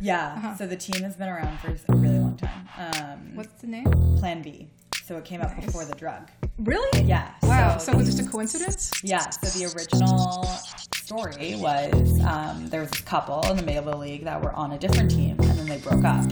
Yeah. Uh-huh. So the team has been around for a really long time. Um, What's the name? Plan B. So it came up Nice. before the drug. Really? Yeah. Wow. So, was it just a coincidence? Yeah, so the original story was um, there was a couple in the Mayville League that were on a different team, and then they broke up.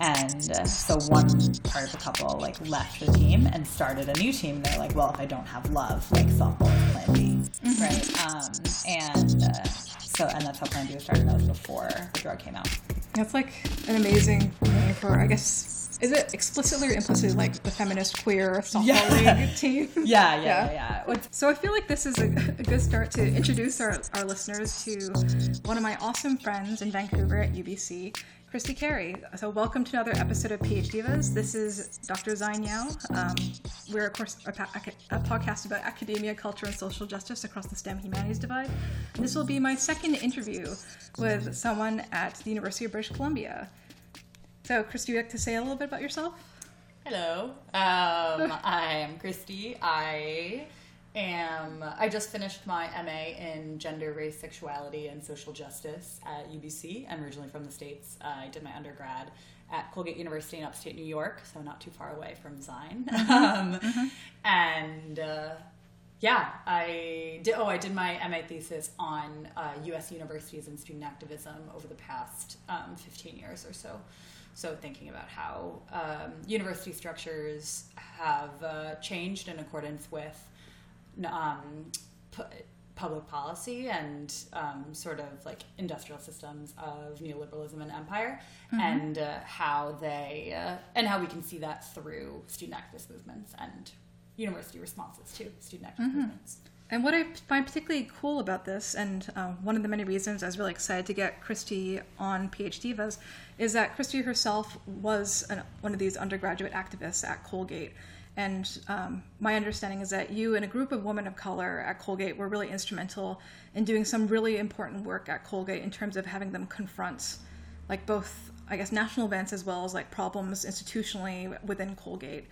And uh, so one part of the couple like left the team and started a new team. They're like, well, if I don't have love, like softball is Plan B, right? Um, and uh, so and that's how Plan B was started. That was before the drug came out. That's like an amazing name for, I guess, is it explicitly or implicitly like the feminist queer softball Yeah. league team? Yeah, yeah, Yeah. yeah. yeah. So I feel like this is a, a good start to introduce our, our listeners to one of my awesome friends in Vancouver at UBC, Christy Carey. So welcome to another episode of PhD Divas. This is Dr. Zain Yao. Um, we're of course a, a podcast about academia, culture, and social justice across the STEM humanities divide. And this will be my second interview with someone at the University of British Columbia. So, Christy, would you like to say a little bit about yourself? Hello, um, I am Christy. I am. I just finished my MA in gender, race, sexuality, and social justice at UBC. I'm originally from the states. I did my undergrad at Colgate University in upstate New York, so not too far away from Zine. um, And uh, yeah, I did. Oh, I did my MA thesis on uh, U.S. universities and student activism over the past um, 15 years or so. So thinking about how um, university structures have uh, changed in accordance with um, pu- public policy and um, sort of like industrial systems of neoliberalism and empire, and uh, how they uh, and how we can see that through student activist movements and university responses to student activist movements. And what I find particularly cool about this, and uh, one of the many reasons I was really excited to get Christy on PhD Divas, is that Christy herself was an, one of these undergraduate activists at Colgate. And um, my understanding is that you and a group of women of color at Colgate were really instrumental in doing some really important work at Colgate in terms of having them confront, like both, I guess, national events as well as like problems institutionally within Colgate.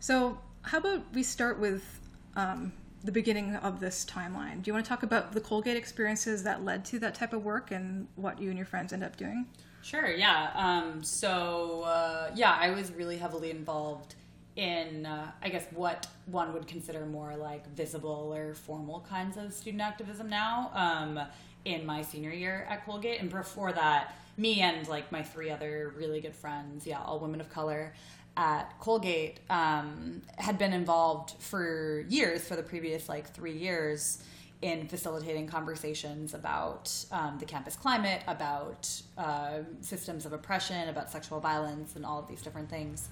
So, how about we start with um, the beginning of this timeline? Do you want to talk about the Colgate experiences that led to that type of work and what you and your friends end up doing? Sure, yeah. Um, so, uh, yeah, I was really heavily involved in, uh, I guess, what one would consider more like visible or formal kinds of student activism now um, in my senior year at Colgate. And before that, me and like my three other really good friends, yeah, all women of color at Colgate, um, had been involved for years, for the previous like three years in facilitating conversations about um, the campus climate, about uh, systems of oppression, about sexual violence, and all of these different things.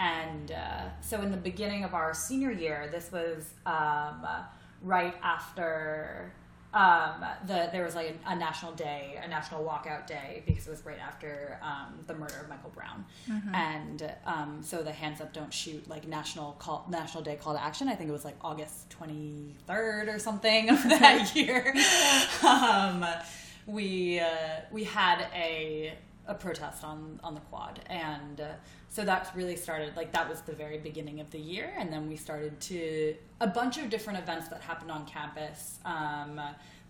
And uh, so, in the beginning of our senior year, this was um, right after um, the there was like a, a national day, a national walkout day, because it was right after um, the murder of Michael Brown, and um, so the Hands Up Don't Shoot like national call national day call to action. I think it was like August twenty third or something of that year. um, we uh, we had a a protest on on the quad and uh, so that's really started like that was the very beginning of the year and then we started to a bunch of different events that happened on campus um,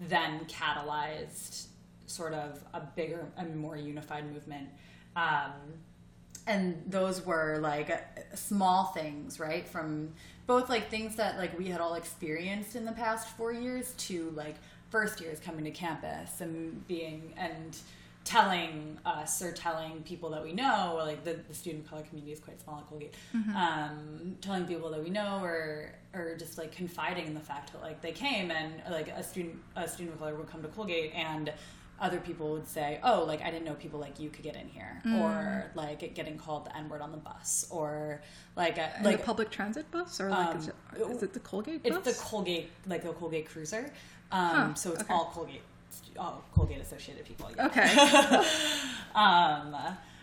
then catalyzed sort of a bigger and more unified movement. Um, and those were like small things right? From both like things that like we had all experienced in the past four years to like first years coming to campus and being and telling us or telling people that we know like the, the student color community is quite small at colgate um, telling people that we know or or just like confiding in the fact that like they came and like a student a student of color would come to colgate and other people would say, "Oh, like I didn't know people like you could get in here," or like getting called the N word on the bus, or like a, Like like the public transit bus, or like Um, is, it, is it the Colgate bus? it's the Colgate like the Colgate Cruiser, um, Huh, so it's okay. all Colgate, all Colgate associated people. Yeah. Okay, Um,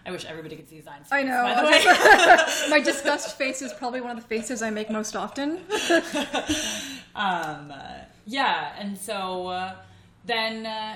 I wish everybody could see Zion's. I know. By the way. My disgust face is probably one of the faces I make most often. um, yeah, and so uh, then uh,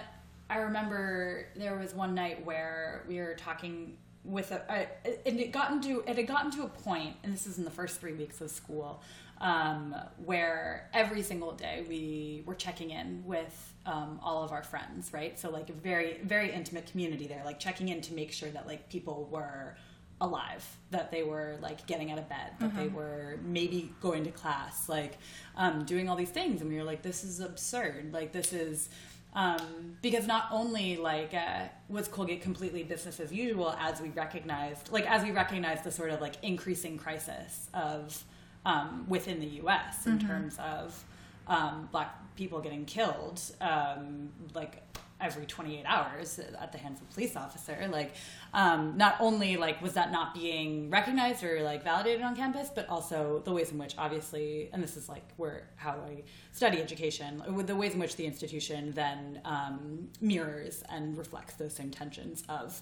I remember there was one night where we were talking with a, a and it got into it had gotten to a point, and this is in the first three weeks of school, um, where every single day we were checking in with um, all of our friends, right? So like a very very intimate community there, like checking in to make sure that like people were alive, that they were like getting out of bed, that they were maybe going to class, like um, doing all these things, and we were like, this is absurd, like this is. Um, because not only like uh, was Colgate completely business as usual as we recognized, like as we recognized the sort of like increasing crisis of um, within the U.S. in terms of um, black people getting killed, um, like every 28 hours at the hands of a police officer. Like, um, not only like was that not being recognized or like validated on campus, but also the ways in which, obviously, and this is like where how I study education, with the ways in which the institution then um, mirrors and reflects those same tensions of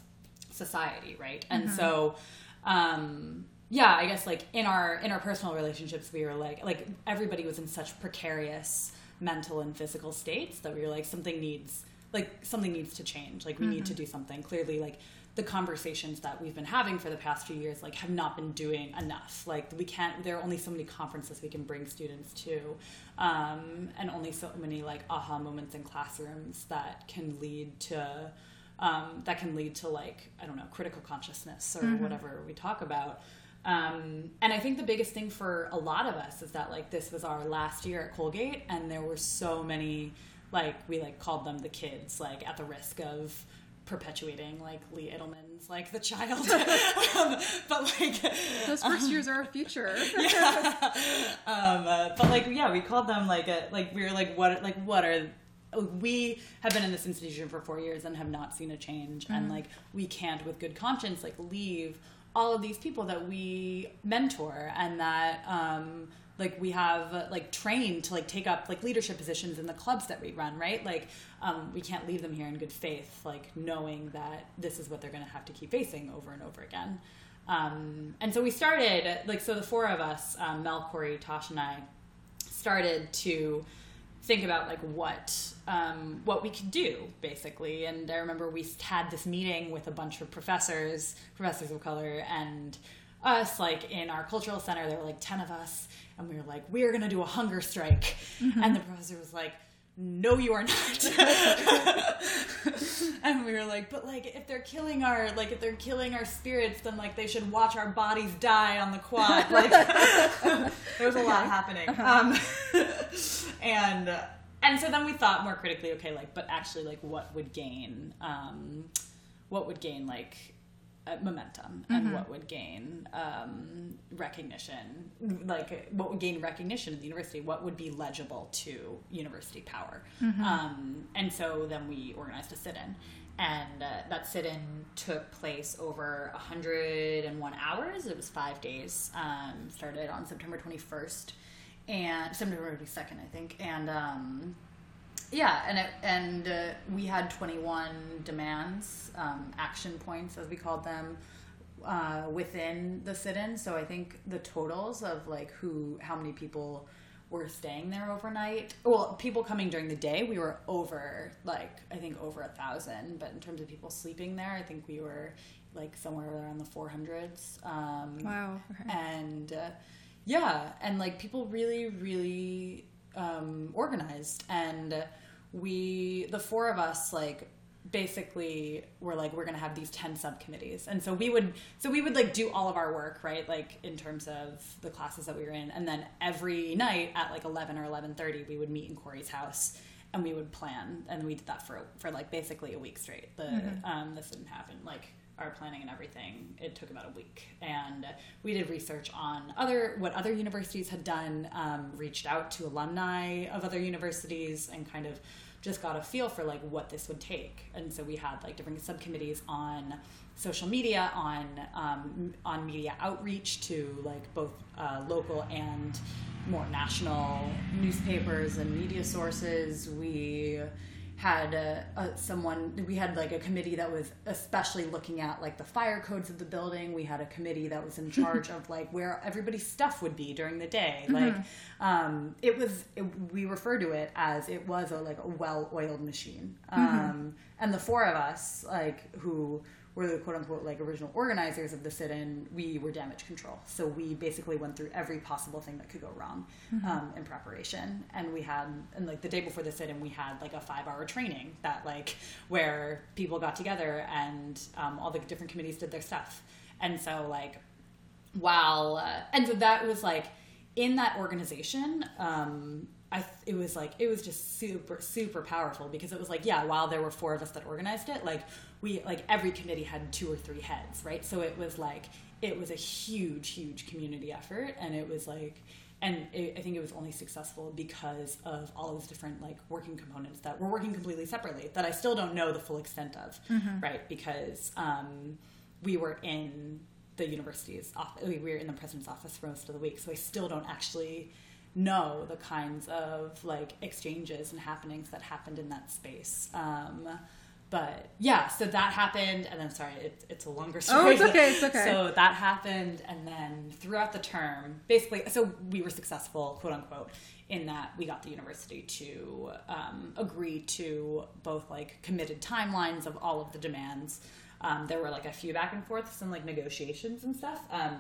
society, right? And so. Um, yeah, I guess like in our in our personal relationships, we were like like everybody was in such precarious mental and physical states that we were like something needs like something needs to change. Like we need to do something. Clearly, like the conversations that we've been having for the past few years like have not been doing enough like we can't there are only so many conferences we can bring students to um, and only so many like aha moments in classrooms that can lead to um, that can lead to like i don't know critical consciousness or whatever we talk about um, and I think the biggest thing for a lot of us is that like this was our last year at Colgate, and there were so many like we like called them the kids, like at the risk of perpetuating like Lee Edelman's like the child, um, but like Those first years are our future. um, uh, but like yeah, we called them like a like we were like what like what are we have been in this institution for four years and have not seen a change. And like we can't with good conscience like leave all of these people that we mentor and that um like we have like trained to like take up like leadership positions in the clubs that we run right? Like um, we can't leave them here in good faith like knowing that this is what they're going to have to keep facing over and over again. Um, and so we started like so the four of us um, mel corey tosh and i started to think about like what um, what we could do basically. And i remember we had this meeting with a bunch of professors professors of color and us like in our cultural center. There were like 10 of us and we were like we're going to do a hunger strike. And the professor was like no you are not. And we were like but like if they're killing our like if they're killing our spirits then like they should watch our bodies die on the quad. Like there was a lot happening. Um, and and so then we thought more critically okay like but actually like what would gain um, what would gain like uh, momentum and what would gain um, recognition like what would gain recognition in the university what would be legible to university power. Um, and so then we organized a sit-in. And uh, that sit-in took place over 101 hours. It was five days um, started on september 21st and September 22nd, I think. And um, yeah, and it, and uh, we had 21 demands, um, action points as we called them, uh, within the sit-in. So I think the totals of like who, how many people were staying there overnight. Well, people coming during the day, we were over like I think over a thousand. But in terms of people sleeping there, I think we were like somewhere around the 400s. Um, Wow. Okay. and uh, yeah and like people really really um, organized. And we the four of us like basically were like we're gonna have these 10 subcommittees. And so we would so we would like do all of our work right? Like in terms of the classes that we were in. And then every night at like 11 or 11.30 we would meet in corey's house and we would plan. And we did that for for like basically a week straight. The um this didn't happen. Like our planning and everything it took about a week. And we did research on other what other universities had done um, reached out to alumni of other universities and kind of just got a feel for like what this would take. And so we had like different subcommittees on social media on um, on media outreach to like both uh, local and more national newspapers and media sources. We had uh, uh, someone we had like a committee that was especially looking at like the fire codes of the building. We had a committee that was in charge of like where everybody's stuff would be during the day. Like um, it was it, we refer to it as it was a like a well-oiled machine. Um, and the four of us like who were the quote unquote like original organizers of the sit-in, we were damage control. So we basically went through every possible thing that could go wrong um, in preparation. And we had, and like the day before the sit-in, we had like a five-hour training that like where people got together and um, all the different committees did their stuff. And so like while uh, and so that was like in that organization um I, it was like it was just super super powerful because it was like yeah while there were four of us that organized it like we like every committee had two or three heads right so it was like it was a huge huge community effort and it was like and it, i think it was only successful because of all those different like working components that were working completely separately that i still don't know the full extent of right because um, we were in the university's office. We were in the president's office for most of the week, so I still don't actually know the kinds of like exchanges and happenings that happened in that space. Um, but yeah, so that happened, and then sorry, it, it's a longer story. Oh, it's okay, it's okay. So that happened, and then throughout the term, basically, so we were successful, quote unquote, in that we got the university to um, agree to both like committed timelines of all of the demands. Um, there were like a few back and forths and like negotiations and stuff. Um,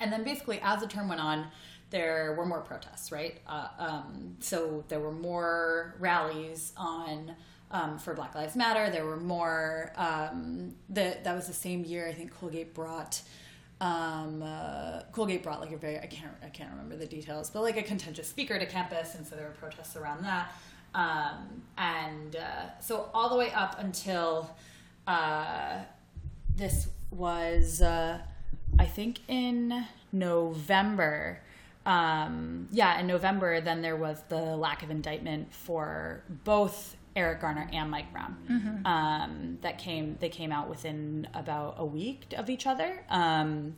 and then basically, as the term went on, there were more protests, right? Uh, um, so there were more rallies on um, for Black Lives Matter. There were more. Um, the, that was the same year. I think Colgate brought. Um, uh, Colgate brought like a very I can't I can't remember the details, but like a contentious speaker to campus, and so there were protests around that. Um, and uh, so all the way up until uh, this was uh, I think in November. Um, yeah, in November, then there was the lack of indictment for both Eric Garner and Mike Brown. Um, that came they came out within about a week of each other. Um,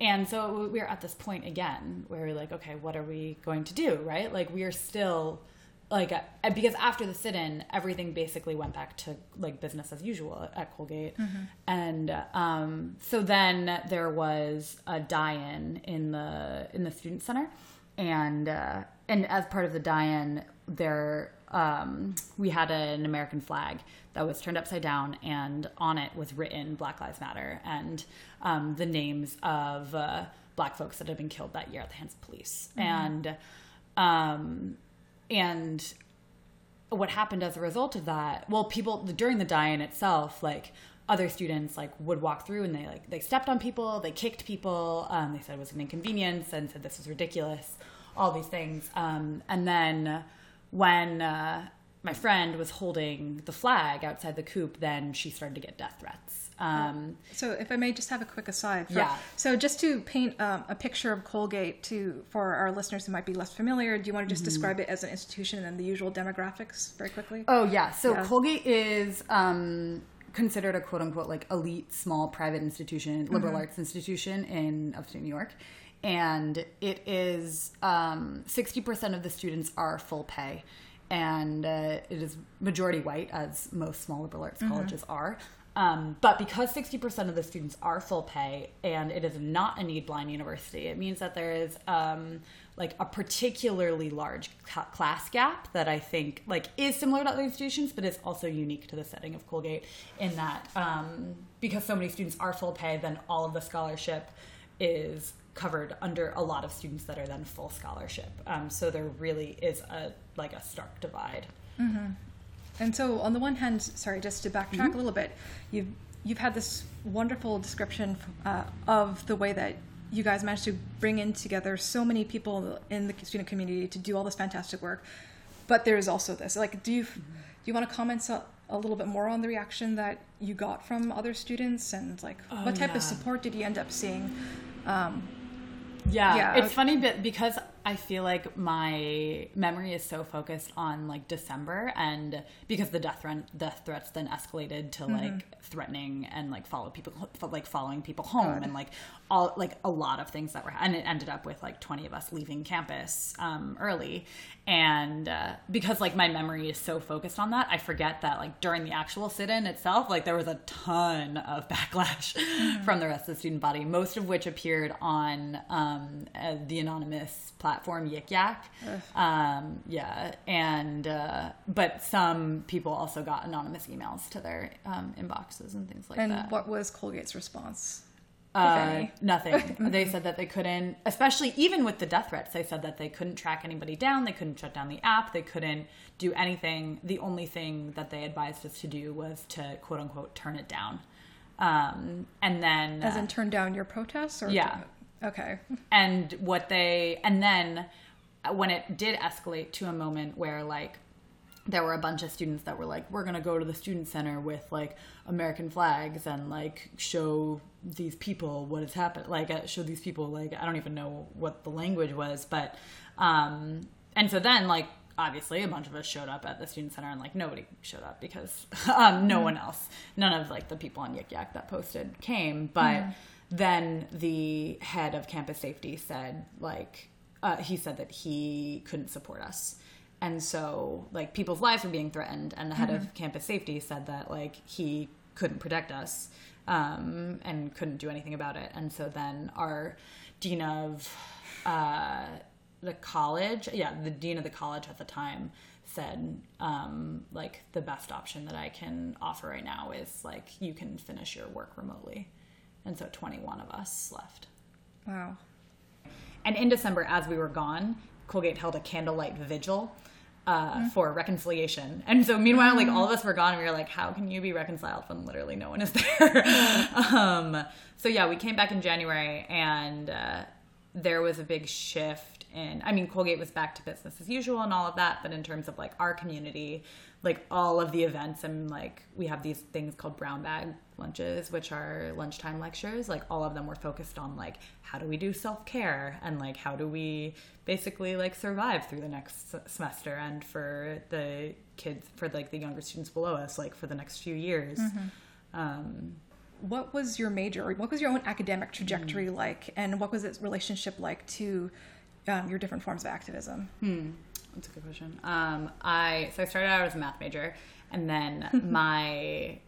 and so we are at this point again where we're like, okay, what are we going to do? Right? Like we are still like uh, because after the sit-in everything basically went back to like business as usual at colgate and um, so then there was a die-in in the in the student center and uh, and as part of the die-in there um, we had an american flag that was turned upside down and on it was written black lives matter and um, the names of uh, black folks that had been killed that year at the hands of police. And um, and what happened as a result of that well people during the die-in itself like other students like would walk through and they like they stepped on people they kicked people um, they said it was an inconvenience and said this was ridiculous all these things. Um, and then when uh, my friend was holding the flag outside the coop then she started to get death threats um, So, if I may just have a quick aside. For, Yeah. So, just to paint um, a picture of Colgate to for our listeners who might be less familiar, do you want to just describe it as an institution and the usual demographics very quickly? Oh yeah. So Yeah. Colgate is um, considered a quote unquote like elite small private institution, liberal arts institution in upstate New York, and it is sixty percent of the students are full pay, and uh, it is majority white as most small liberal arts colleges are. Um, but because 60% of the students are full pay and it is not a need blind university, it means that there is um, like a particularly large ca- class gap that I think like is similar to other institutions, but is also unique to the setting of Colgate in that um, because so many students are full pay, then all of the scholarship is covered under a lot of students that are then full scholarship. Um, so there really is a like a stark divide. And so, on the one hand, sorry, just to backtrack Mm-hmm. a little bit, you've you've had this wonderful description uh, of the way that you guys managed to bring in together so many people in the student community to do all this fantastic work. But there's also this. Like, do you Mm-hmm. do you want to comment a, a little bit more on the reaction that you got from other students and like what type Oh, yeah. of support did you end up seeing? Um, Yeah, Yeah, it's funny because I feel like my memory is so focused on like December and because the death threat death threats then escalated to Mm-hmm. like threatening and like follow people like following people home and like all like a lot of things that were and it ended up with like 20 of us leaving campus um, early. And uh, because like my memory is so focused on that I forget that like during the actual sit-in itself like there was a ton of backlash from the rest of the student body most of which appeared on um, uh, the anonymous platform platform Yik Yak. Um, yeah, and uh, but some people also got anonymous emails to their um, inboxes and things like And that. And what was Colgate's response? Uh, nothing. they said that they couldn't, especially even with the death threats, they said that they couldn't track anybody down. They couldn't shut down the app. They couldn't do anything. The only thing that they advised us to do was to quote unquote turn it down. Um, and then, As in turn down your protests? Or Yeah. Okay. and what they, and then when it did escalate to a moment where like there were a bunch of students that were like, we're gonna go to the student center with like American flags and like show these people what has happened, like uh, show these people like I don't even know what the language was, but um, and so then like obviously a bunch of us showed up at the student center and like nobody showed up because um, no one else, none of like the people on Yik Yak that posted came, but then the head of campus safety said like uh, he said that he couldn't support us. And so like people's lives were being threatened and the head of campus safety said that like he couldn't protect us um, and couldn't do anything about it. And so then our dean of uh, the college yeah the dean of the college at the time said um, like the best option that i can offer right now is like you can finish your work remotely and so 21 of us left Wow. and in December, as we were gone, Colgate held a candlelight vigil uh, for reconciliation. And so, meanwhile, like all of us were gone, and we were like, "How can you be reconciled when literally no one is there?" um, so yeah, we came back in January, and uh, there was a big shift in. I mean, Colgate was back to business as usual and all of that, but in terms of like our community, like all of the events, and like we have these things called brown bag lunches, which are lunchtime lectures. Like all of them were focused on like how do we do self care and like how do we basically like survive through the next semester and for the kids for like the younger students below us like for the next few years. Um, What was your major? What was your own academic trajectory Mm. like? And what was its relationship like to um, your different forms of activism? That's a good question. Um, I so I started out as a math major, and then my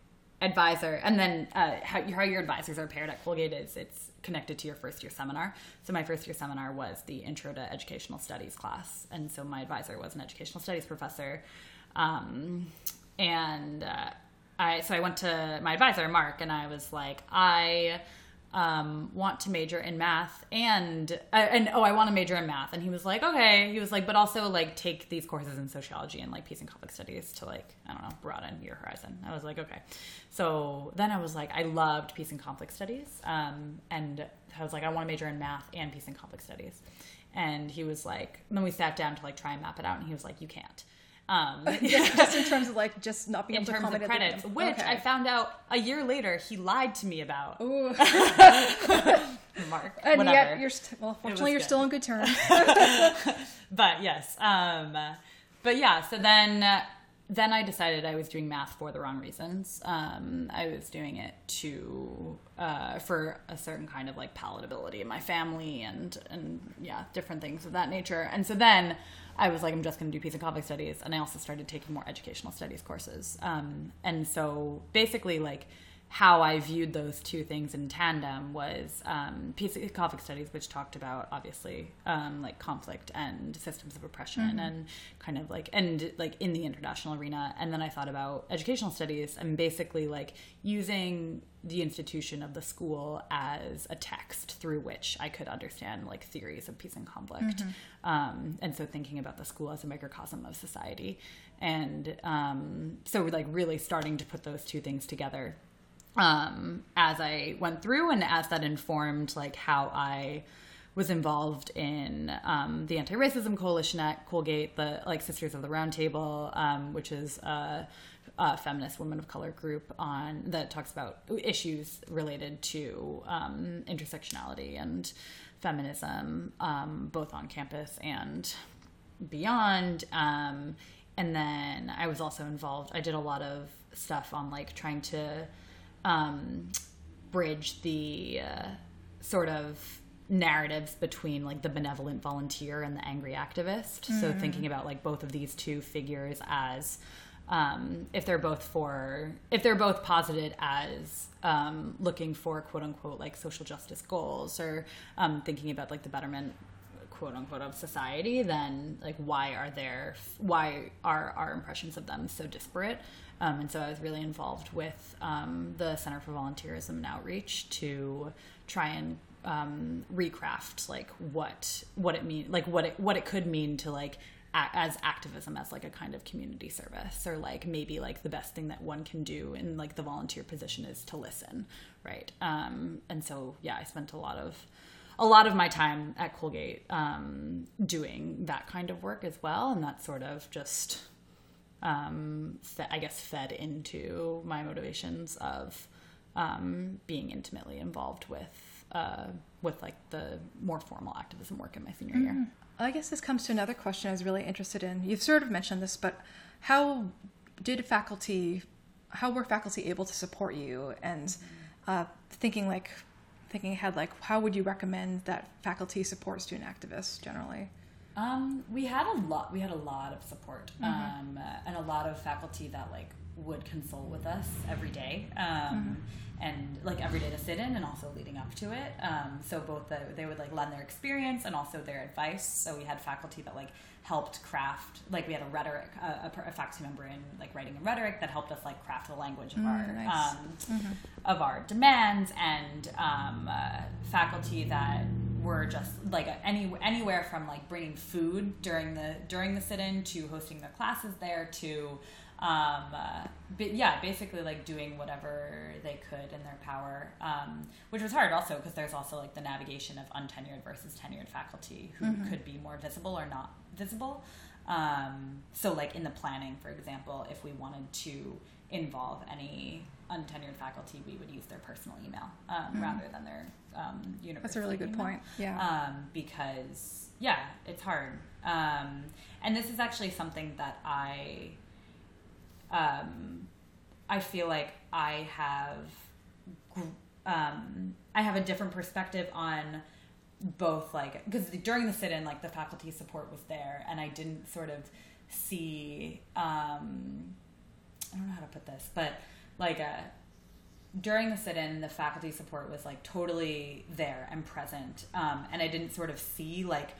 advisor, and then uh, how, how your advisors are paired at Colgate is it's connected to your first year seminar. So my first year seminar was the Intro to Educational Studies class, and so my advisor was an educational studies professor, um, and uh, I so I went to my advisor Mark, and I was like I um, want to major in math and uh, and oh I want to major in math. And he was like okay. He was like but also like take these courses in sociology and like peace and conflict studies to like I don't know broaden your horizon. I was like okay. So then I was like I loved peace and conflict studies um, and I was like I want to major in math and peace and conflict studies. And he was like then we sat down to like try and map it out and he was like you can't um, just in terms of like just not being in able to terms of at the credits, which Okay. I found out a year later he lied to me about. Mark, And whatever. yet you're st- well. Fortunately, you're good. still on good terms. but yes, um, but yeah. So then, then I decided I was doing math for the wrong reasons. Um, I was doing it to uh, for a certain kind of like palatability in my family and and yeah, different things of that nature. And so then. I was like, I'm just going to do peace and conflict studies, and I also started taking more educational studies courses. Um, and so, basically, like how I viewed those two things in tandem was um, peace and conflict studies, which talked about obviously um, like conflict and systems of oppression and kind of like and like in the international arena. And then I thought about educational studies and basically like using the institution of the school as a text through which I could understand like theories of peace and conflict. Um, and so thinking about the school as a microcosm of society. And um, so like really starting to put those two things together um, as I went through and as that informed like how I was involved in um, the anti-racism coalition at Colgate, the like Sisters of the Roundtable, um, which is a, a feminist women of color group on that talks about issues related to um, intersectionality and feminism, um, both on campus and beyond. Um, and then I was also involved. I did a lot of stuff on like trying to um, bridge the uh, sort of narratives between like the benevolent volunteer and the angry activist. So thinking about like both of these two figures as um, if they're both for if they're both posited as um, looking for quote unquote like social justice goals or um, thinking about like the betterment quote unquote of society, then like why are there why are our impressions of them so disparate? Um, and so I was really involved with um, the Center for Volunteerism and Outreach to try and um, recraft like what what it mean like what it what it could mean to like as activism as like a kind of community service or like maybe like the best thing that one can do in like the volunteer position is to listen right um, and so yeah i spent a lot of a lot of my time at colgate um, doing that kind of work as well and that sort of just um, fe- i guess fed into my motivations of um, being intimately involved with uh, with like the more formal activism work in my senior mm-hmm. year I guess this comes to another question I was really interested in. You've sort of mentioned this, but how did faculty, how were faculty able to support you? And uh, thinking like, thinking ahead, like how would you recommend that faculty support student activists generally? Um, we had a lot. We had a lot of support, mm-hmm. um, and a lot of faculty that like would consult with us every day. Um, mm-hmm and like every day to sit in and also leading up to it. Um, so both the, they would like lend their experience and also their advice. So we had faculty that like helped craft like we had a rhetoric a, a, faculty member in like writing a rhetoric that helped us like craft the language of mm, our nice. um, mm-hmm. of our demands and um, uh, faculty that were just like any anywhere from like bringing food during the during the sit-in to hosting their classes there to um, uh, but yeah, basically like doing whatever they could in their power, um, which was hard also because there's also like the navigation of untenured versus tenured faculty who mm-hmm. could be more visible or not visible. Um, so like in the planning, for example, if we wanted to involve any untenured faculty, we would use their personal email um, mm-hmm. rather than their um, university. That's a really good email. point. Yeah. Um, because yeah, it's hard. Um, and this is actually something that I um, I feel like I have um, I have a different perspective on both like because during the sit-in like the faculty support was there and I didn't sort of see um, I don't know how to put this but like a uh, during the sit-in the faculty support was like totally there and present um, and I didn't sort of see like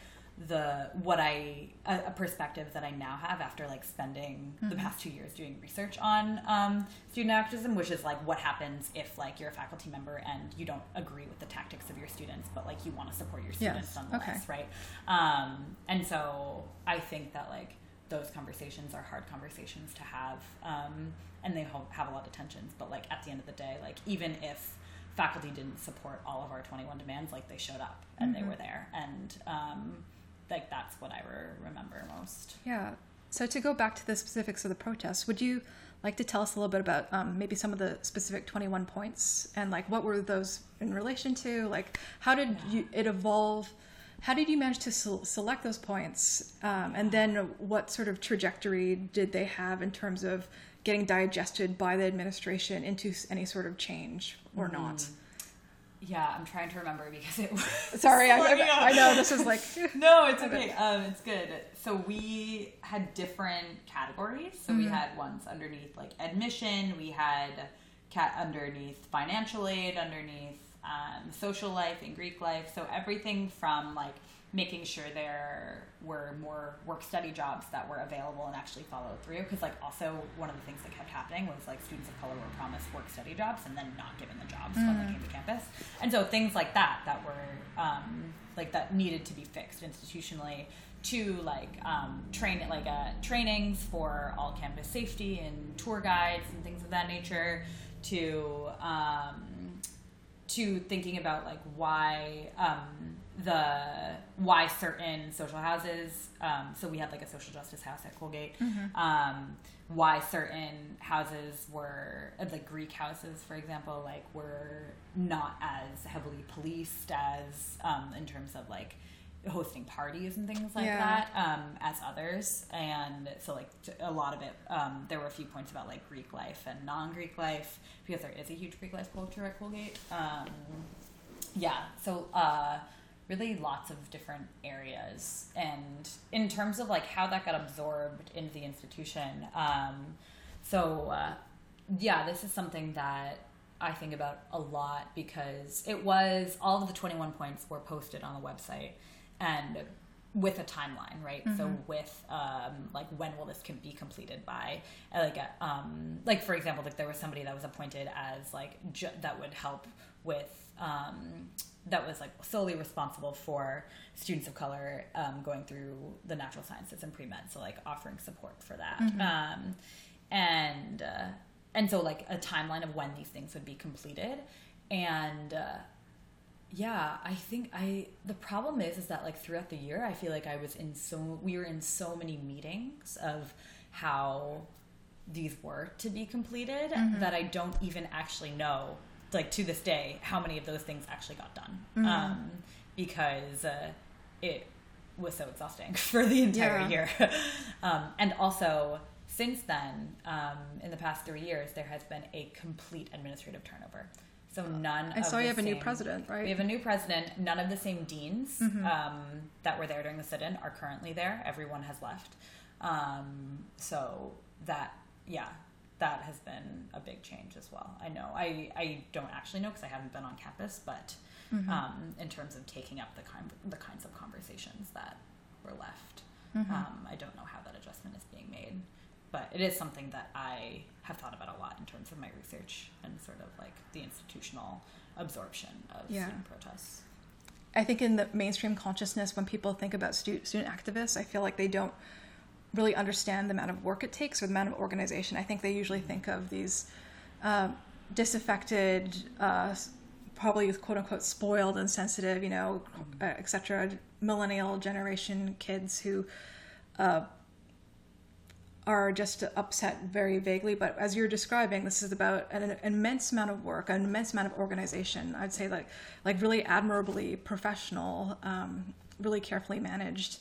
the what I a, a, perspective that I now have after like spending mm-hmm. the past two years doing research on um, student activism, which is like what happens if like you're a faculty member and you don't agree with the tactics of your students, but like you want to support your students yes. nonetheless, okay. right? Um, and so I think that like those conversations are hard conversations to have, um, and they have a lot of tensions. But like at the end of the day, like even if faculty didn't support all of our 21 demands, like they showed up and mm-hmm. they were there, and um, like that's what I re- remember most. Yeah. So to go back to the specifics of the protests, would you like to tell us a little bit about um, maybe some of the specific 21 points and like what were those in relation to? Like how did yeah. you, it evolve? How did you manage to se- select those points? Um, and then what sort of trajectory did they have in terms of getting digested by the administration into any sort of change or mm. not? Yeah, I'm trying to remember because it was. Sorry, I, I, I, know this is like. no, it's okay. Um, it's good. So we had different categories. So mm-hmm. we had ones underneath like admission. We had cat underneath financial aid, underneath um, social life and Greek life. So everything from like making sure there were more work study jobs that were available and actually followed through because like also one of the things that kept happening was like students of color were promised work study jobs and then not given the jobs mm. when they mm. came to campus and so things like that that were um, like that needed to be fixed institutionally to like um, train like uh, trainings for all campus safety and tour guides and things of that nature to um, to thinking about like why um, the why certain social houses um, so we had like a social justice house at colgate mm-hmm. um, why certain houses were uh, like greek houses for example like were not as heavily policed as um, in terms of like hosting parties and things like yeah. that um, as others and so like a lot of it um, there were a few points about like greek life and non-greek life because there is a huge greek life culture at colgate um, yeah so uh, really lots of different areas and in terms of like how that got absorbed into the institution um, so uh, yeah this is something that i think about a lot because it was all of the 21 points were posted on the website and with a timeline, right? So with um, like when will this can be completed by? Uh, Like a, um, like for example, like there was somebody that was appointed as like ju- that would help with um, that was like solely responsible for students of color um, going through the natural sciences and pre med, so like offering support for that. Um, and uh, and so like a timeline of when these things would be completed. And uh, yeah i think i the problem is is that like throughout the year i feel like i was in so we were in so many meetings of how these were to be completed that i don't even actually know like to this day how many of those things actually got done um, because uh, it was so exhausting for the entire Yeah. year um, and also since then um, in the past three years there has been a complete administrative turnover so none I of saw the you have a new president, right? we have a new president. None of the same deans Mm-hmm. um, that were there during the sit-in are currently there. Everyone has left. Um, so that, yeah, that has been a big change as well. I know. I, I don't actually know because I haven't been on campus, but Mm-hmm. um, in terms of taking up the kind the kinds of conversations that were left, Mm-hmm. um, I don't know how that adjustment is being made. But it is something that I have thought about a lot in terms of my research and sort of like the institutional absorption of Yeah. student protests. I think in the mainstream consciousness, when people think about stu- student activists, I feel like they don't really understand the amount of work it takes or the amount of organization. I think they usually think of these uh, disaffected, uh, probably quote unquote spoiled and sensitive, you know, uh, et cetera, millennial generation kids who uh, are just upset very vaguely. But as you're describing, this is about an, an immense amount of work, an immense amount of organization. I'd say like like really admirably professional, um, really carefully managed.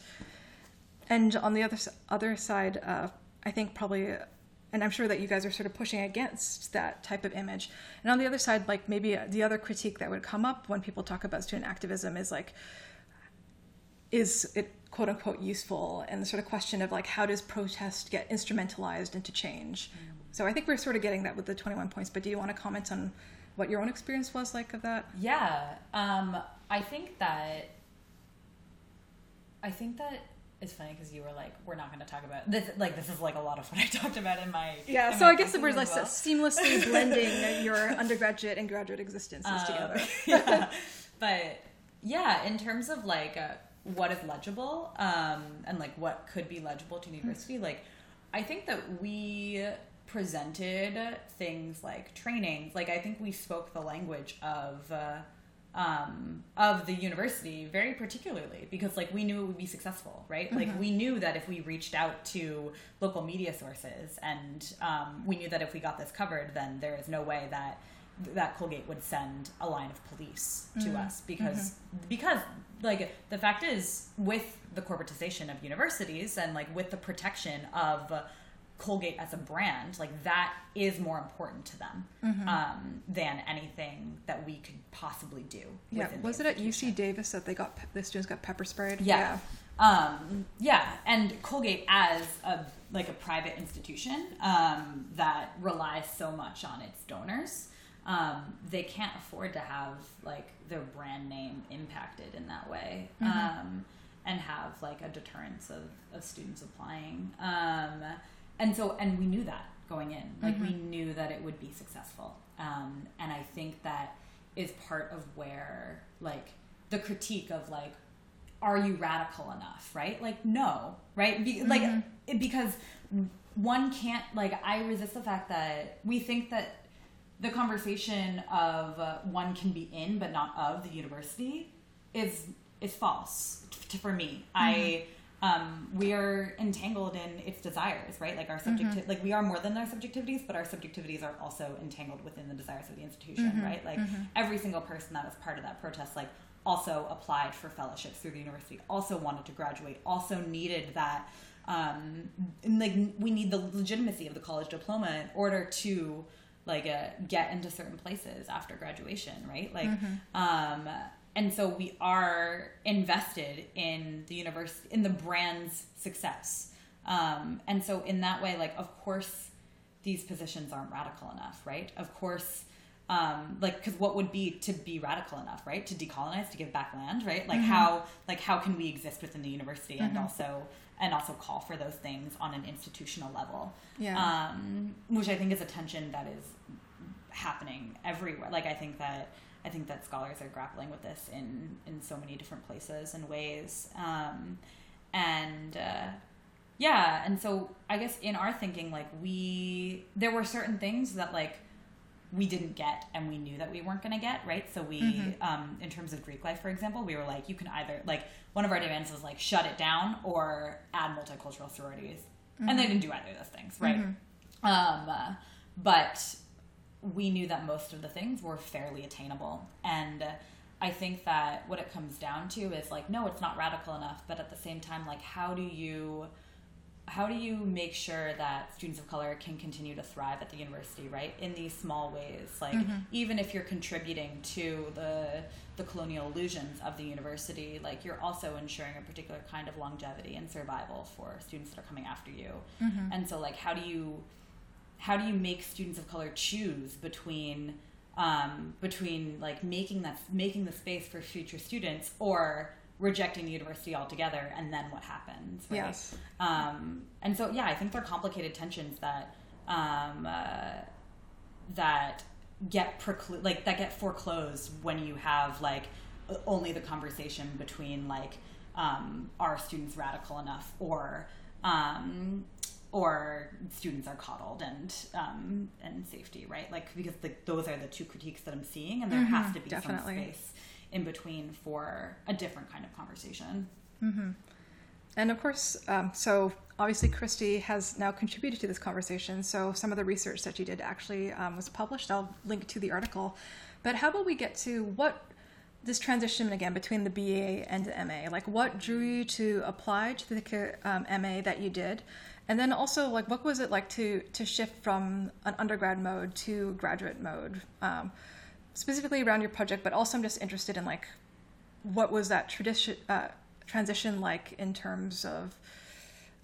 And on the other other side, uh, I think probably, and I'm sure that you guys are sort of pushing against that type of image. And on the other side, like maybe the other critique that would come up when people talk about student activism is like, is it quote unquote useful? And the sort of question of like, how does protest get instrumentalized into change? So I think we're sort of getting that with the 21 points. But do you want to comment on what your own experience was like of that? Yeah, um, I think that I think that it's funny because you were like, we're not going to talk about this. Like, this is like a lot of what I talked about in my Yeah, in so my I guess thesis we're like well. seamlessly blending your undergraduate and graduate existences Um, together. yeah. But yeah, in terms of like uh, what is legible um, and like what could be legible to university, like I think that we presented things like trainings. Like I think we spoke the language of. Uh, um, of the university very particularly because like we knew it would be successful right? Like we knew that if we reached out to local media sources and um, we knew that if we got this covered then there is no way that that colgate would send a line of police to us because because like the fact is with the corporatization of universities and like with the protection of Colgate as a brand, like that is more important to them um, than anything that we could possibly do. Yeah, was it at. UC Davis that they got the students got pepper sprayed? Yeah. Um, yeah, and Colgate as a like a private institution um, that relies so much on its donors, um, they can't afford to have like their brand name impacted in that way, um, and have like a deterrence of, of students applying. And so, and we knew that going in, like we knew that it would be successful, um, and I think that is part of where like the critique of like are you radical enough right? Like no right? Be- like it, because one can't like i resist the fact that we think that the conversation of uh, one can be in but not of the university is is false t- for me. I um, we are entangled in its desires right? Like our subjecti- like we are more than our subjectivities but our subjectivities are also entangled within the desires of the institution right? Like every single person that was part of that protest like also applied for fellowships through the university also wanted to graduate also needed that um, and, like we need the legitimacy of the college diploma in order to like uh, get into certain places after graduation right? Like um, and so we are invested in the university in the brand's success. Um, and so in that way like of course these positions aren't radical enough right? Of course um, like because what would be to be radical enough right? To decolonize to give back land right? Like Mm-hmm. how like how can we exist within the university and also and also call for those things on an institutional level? Yeah. um, which i think is a tension that is happening everywhere. Like i think that i think that scholars are grappling with this in in so many different places and ways. Um, and uh, yeah and so i guess in our thinking like we there were certain things that like we didn't get and we knew that we weren't going to get right? So we Mm-hmm. um, in terms of greek life for example we were like you can either like one of our demands was like shut it down or add multicultural sororities. And Mm-hmm. they didn't do either of those things right? Um, uh, but we knew that most of the things were fairly attainable. And i think that what it comes down to is like no it's not radical enough but at the same time like how do you how do you make sure that students of color can continue to thrive at the university right in these small ways? Like mm-hmm. even if you're contributing to the the colonial illusions of the university like you're also ensuring a particular kind of longevity and survival for students that are coming after you. Mm-hmm. And so like how do you how do you make students of color choose between um, between like making that making the space for future students or rejecting the university altogether and then what happens right Yes. um, and so yeah i think they're complicated tensions that um, uh, that get preclu- like that get foreclosed when you have like only the conversation between like um, are students radical enough or um, or students are coddled and um, and safety right like because the, those are the two critiques that i'm seeing and there has to be definitely. some space in between for a different kind of conversation And of course, um, so obviously Christy has now contributed to this conversation. So some of the research that you did actually um, was published. I'll link to the article. But how about we get to what this transition again between the BA and the MA? Like, what drew you to apply to the um, MA that you did? And then also, like, what was it like to to shift from an undergrad mode to graduate mode? Um, specifically around your project, but also I'm just interested in like what was that tradition uh, transition like in terms of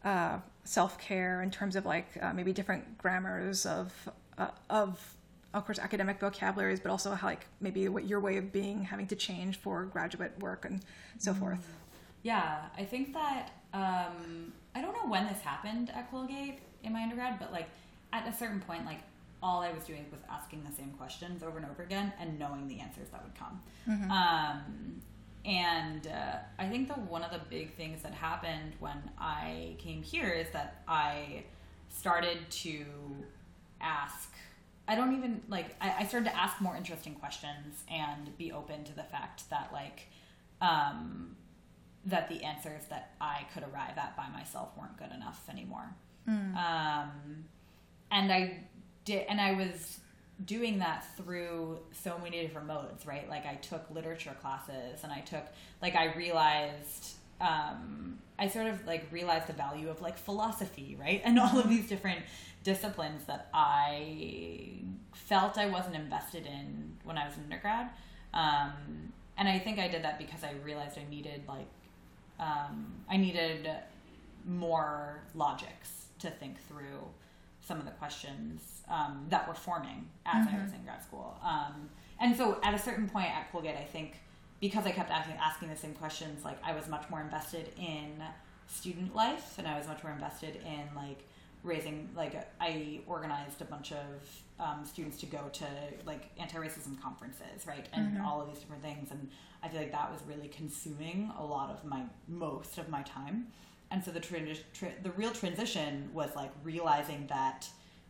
uh, self care, in terms of like uh, maybe different grammars of uh, of of course academic vocabularies, but also how like maybe what your way of being having to change for graduate work and so forth. Yeah, I think that um, I don't know when this happened at Colgate in my undergrad, but like at a certain point, like all I was doing was asking the same questions over and over again and knowing the answers that would come. Um, and uh, I think that one of the big things that happened when I came here is that I started to ask. I don't even like. I, I started to ask more interesting questions and be open to the fact that like um, that the answers that I could arrive at by myself weren't good enough anymore. Um, and I did, and I was doing that through so many different modes, right? Like I took literature classes, and I took like I realized. Um, I sort of like realized the value of like philosophy, right? And all of these different disciplines that I felt I wasn't invested in when I was an undergrad. Um, and I think I did that because I realized I needed like um, I needed more logics to think through some of the questions um, that were forming as I was in grad school. Um, and so at a certain point at Colgate, I think because I kept asking, asking the same questions, like I was much more invested in student life and I was much more invested in like raising, like I organized a bunch of um, students to go to like anti-racism conferences, right? And all of these different things. And I feel like that was really consuming a lot of my, most of my time and so the transi- tra- the real transition was like realizing that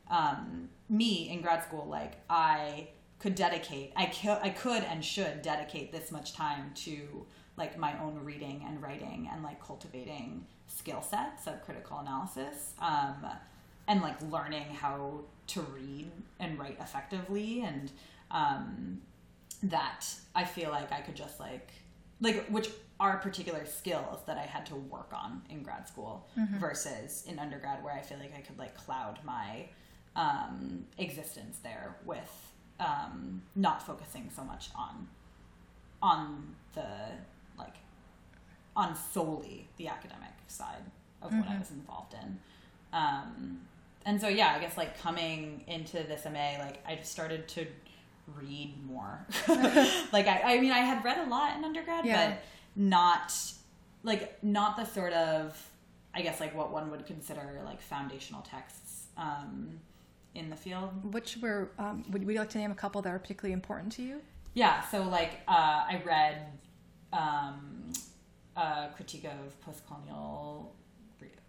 um, me in grad school like i could dedicate I, cu- I could and should dedicate this much time to like my own reading and writing and like cultivating skill sets of critical analysis um, and like learning how to read and write effectively and um, that i feel like i could just like like which are particular skills that I had to work on in grad school versus in undergrad where I feel like I could like cloud my um, existence there with um, not focusing so much on on the like on solely the academic side of what I was involved in. Um, and so yeah, I guess like coming into this MA, like I just started to read more. like I, I mean, I had read a lot in undergrad, Yeah. but not like not the sort of I guess like what one would consider like foundational texts um, in the field. Which were um, would, would you like to name a couple that are particularly important to you? Yeah, so like uh, I read um, a critique of postcolonial,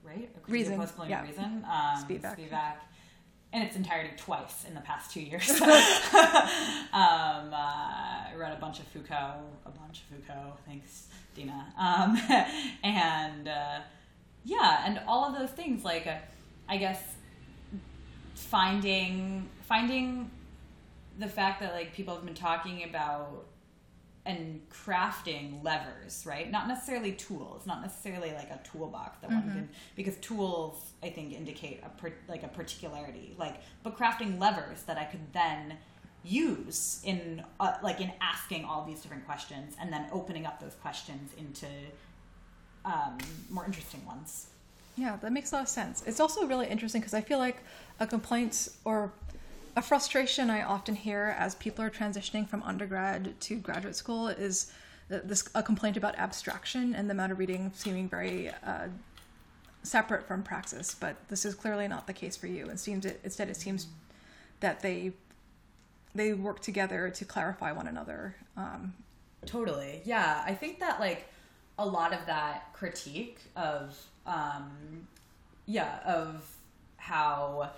right? A critique Reason, of postcolonial yeah. reason. Um, Spivak. Spivak. In its entirety, twice in the past two years. um, uh, I read a bunch of Foucault, a bunch of Foucault. Thanks, Dina. Um, and uh, yeah, and all of those things, like uh, I guess finding finding the fact that like people have been talking about and crafting levers, right? Not necessarily tools, not necessarily like a toolbox that one can, because tools I think indicate a per, like a particularity, like but crafting levers that I could then use in uh, like in asking all these different questions and then opening up those questions into um, more interesting ones. Yeah, that makes a lot of sense. It's also really interesting because I feel like a complaint or a frustration I often hear as people are transitioning from undergrad to graduate school is this a complaint about abstraction and the amount of reading seeming very uh, separate from praxis. But this is clearly not the case for you. It seems it, instead it seems that they they work together to clarify one another. Um, Totally. Yeah. I think that like a lot of that critique of um yeah, of how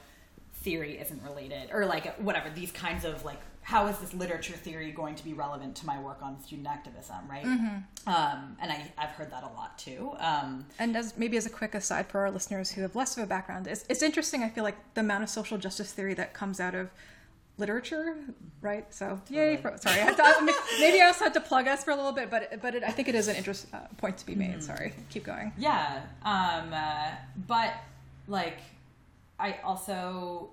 theory isn't related or like whatever these kinds of like how is this literature theory going to be relevant to my work on student activism, right? Um, and I, I've heard that a lot too. Um, And as maybe as a quick aside for our listeners who have less of a background, it's, it's interesting. I feel like the amount of social justice theory that comes out of literature, right? So yay! For, sorry, I thought, maybe I also had to plug us for a little bit, but but it, I think it is an interest uh, point to be made. Sorry, keep going. Yeah. Um, uh, but like, I also,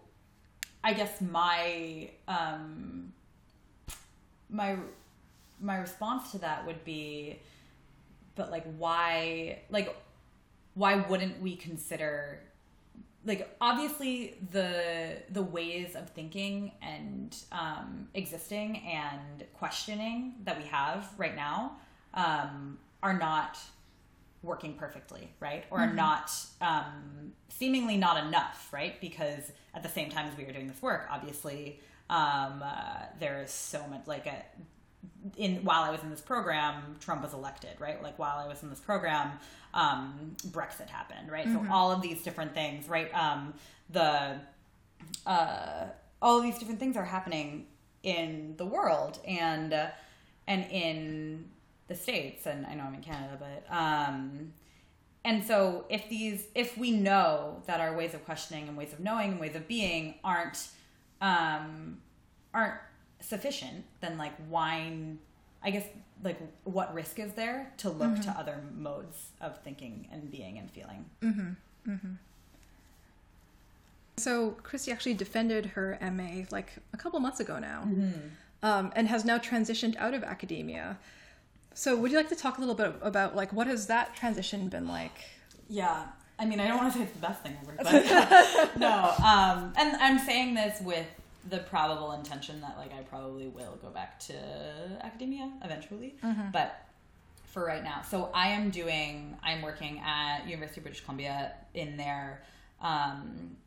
I guess my um, my my response to that would be, but like, why like why wouldn't we consider like obviously the the ways of thinking and um, existing and questioning that we have right now um, are not working perfectly right or are not um, seemingly not enough right because at the same time as we are doing this work obviously um, uh, there is so much like a in while I was in this program, Trump was elected, right? Like while I was in this program, um, Brexit happened, right? So all of these different things, right? Um, the uh, all of these different things are happening in the world and uh, and in the states, and I know I'm in Canada, but um, and so if these if we know that our ways of questioning and ways of knowing and ways of being aren't um, aren't sufficient, then like why I guess like what risk is there to look to other modes of thinking and being and feeling? Mm-hmm. Mm-hmm. So Christy actually defended her MA like a couple months ago now, um, and has now transitioned out of academia. So would you like to talk a little bit about like what has that transition been like? Yeah. I mean, I don't want to say it's the best thing ever, but no. Um, and I'm saying this with the probable intention that like I probably will go back to academia eventually, but for right now. So I am doing. I'm working at University of British Columbia in their. Um,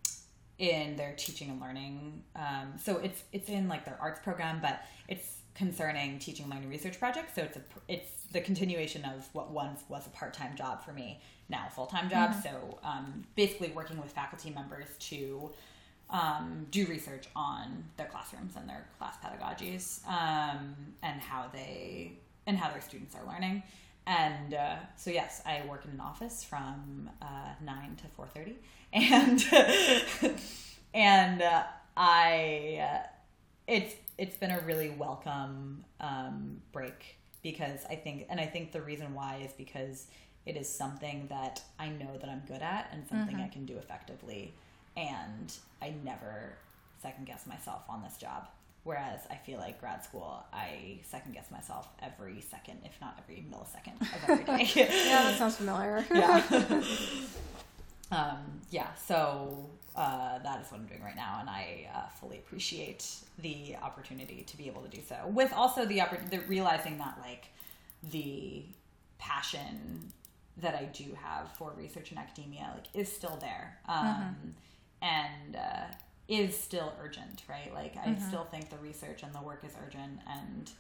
in their teaching and learning. Um, so it's it's in like their arts program, but it's concerning teaching and learning research projects. So it's a it's the continuation of what once was a part time job for me, now a full time job. So um, basically working with faculty members to um, do research on their classrooms and their class pedagogies um, and how they and how their students are learning. And uh, so yes, I work in an office from uh, nine to four thirty, and and uh, I uh, it's it's been a really welcome um, break because I think and I think the reason why is because it is something that I know that I'm good at and something I can do effectively, and I never second guess myself on this job. Whereas I feel like grad school, I second guess myself every second, if not every millisecond of every day. Yeah, that sounds familiar. yeah. um, yeah, so uh, that is what I'm doing right now, and I uh, fully appreciate the opportunity to be able to do so. With also the, oppor- the realizing that like the passion that I do have for research and academia like is still there, um, and uh, is still urgent, right? Like I still think the research and the work is urgent, and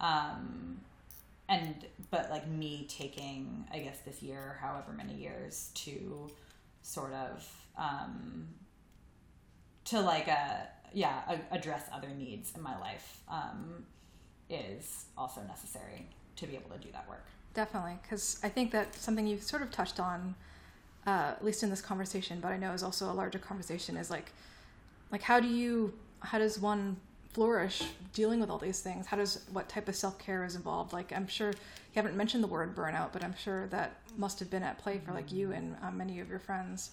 um, and but like me taking i guess this year however many years to sort of um to like uh yeah a, address other needs in my life um is also necessary to be able to do that work. Definitely, because I think that something you've sort of touched on, uh, at least in this conversation, but I know is also a larger conversation, is like, like how do you, how does one flourish dealing with all these things? How does what type of self care is involved? Like I'm sure you haven't mentioned the word burnout, but I'm sure that must have been at play for like you and um, many of your friends.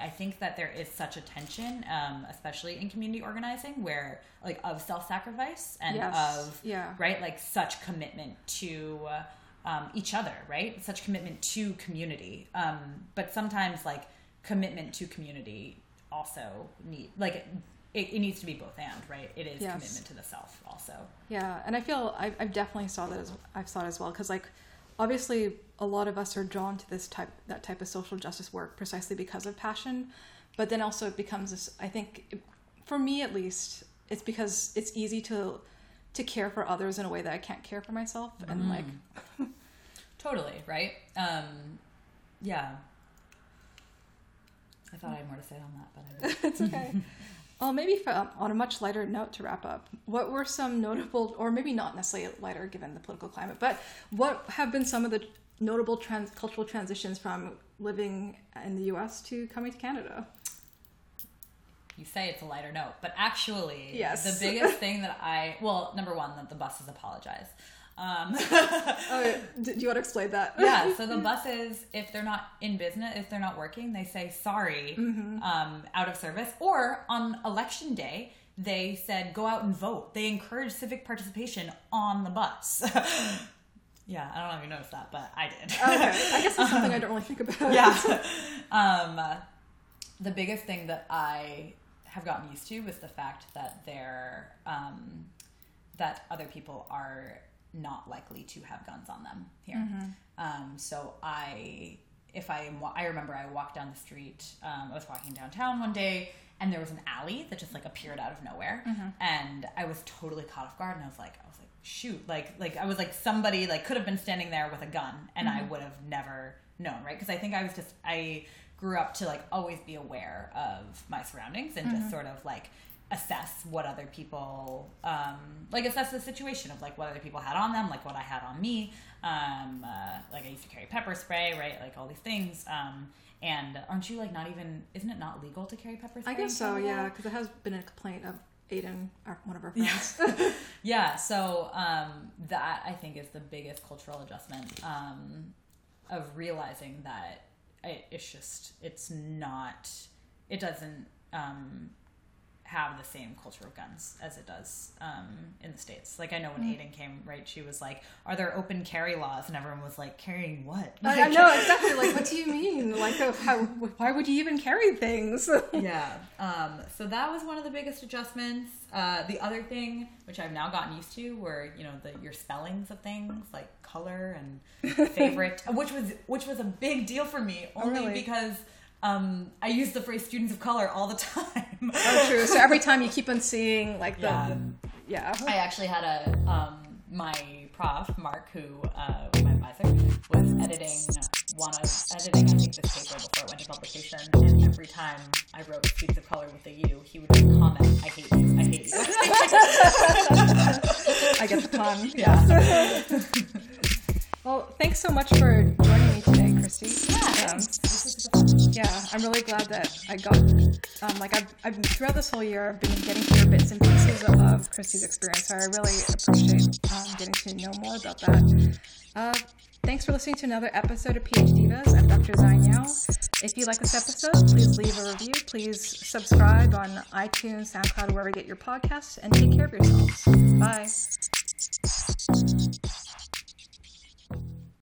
I think that there is such a tension, um, especially in community organizing, where like of self sacrifice and Yes. of Yeah. right, like such commitment to uh, um, each other, right? Such commitment to community, um, but sometimes like commitment to community also need like it, it needs to be both and right. It is Yes. commitment to the self also. Yeah, and I feel I, I definitely saw that as I've saw it as well because like obviously a lot of us are drawn to this type that type of social justice work precisely because of passion, but then also it becomes this. I think for me at least, it's because it's easy to to care for others in a way that I can't care for myself, and like Totally right. Um, yeah. I thought I had more to say on that, but I didn't. it's okay. Well, maybe for, um, on a much lighter note to wrap up, what were some notable, or maybe not necessarily lighter given the political climate, but what have been some of the notable trans- cultural transitions from living in the U.S. to coming to Canada? you say it's a lighter note, but actually, Yes. the biggest thing that I well, number one, that the buses apologize. Um, Oh, do you want to explain that? yeah, so the buses, if they're not in business, if they're not working, they say sorry, um, out of service. Or on election day, they said go out and vote. They encourage civic participation on the bus. yeah, I don't know if you noticed that, but I did. okay, I guess that's something I don't really think about. yeah. Um, the biggest thing that I have gotten used to was the fact that they're um, that other people are not likely to have guns on them here. Um, so I, if I am, I remember I walked down the street. Um, I was walking downtown one day, and there was an alley that just like appeared out of nowhere, and I was totally caught off guard. And I was like, I was like, shoot, like, like I was like somebody like could have been standing there with a gun, and I would have never known, right? Because I think I was just I grew up to like always be aware of my surroundings and just sort of like assess what other people um, like assess the situation of like what other people had on them like what i had on me um, uh, like i used to carry pepper spray right like all these things um, and aren't you like not even isn't it not legal to carry pepper spray I guess so. Yeah, because it has been a complaint of Aiden, our, one of our friends. yeah so um, that i think is the biggest cultural adjustment um, of realizing that it, it's just it's not it doesn't um, have the same culture of guns as it does um, in the states like i know when aiden came right she was like are there open carry laws and everyone was like carrying what I, I know exactly. Like, what do you mean? Like, uh, how? Why would you even carry things? yeah. Um, so that was one of the biggest adjustments. Uh, the other thing, which I've now gotten used to, were you know the your spellings of things like color and favorite, which was which was a big deal for me only really? because um, I use the phrase students of color all the time. oh, true. So every time you keep on seeing like the Yeah. yeah. I actually had a um, my prof Mark, who uh, was my advisor, was editing one of editing I think this paper before it went to publication, and every time I wrote "Students of Color" with a U, he would comment, "I hate you, I hate you." I get the pun. yeah, Well, thanks so much for joining me today, Christy. yeah. Um, This is super fun. yeah, I'm really glad that I got, um, like, I've, I've throughout this whole year, I've been getting to hear bits and pieces of Christy's experience. So I really appreciate um, getting to know more about that. Uh, thanks for listening to another episode of PhD Divas. I'm Dr. Zainyao. If you like this episode, please leave a review. Please subscribe on iTunes, SoundCloud, wherever you get your podcasts, and take care of yourselves. Bye.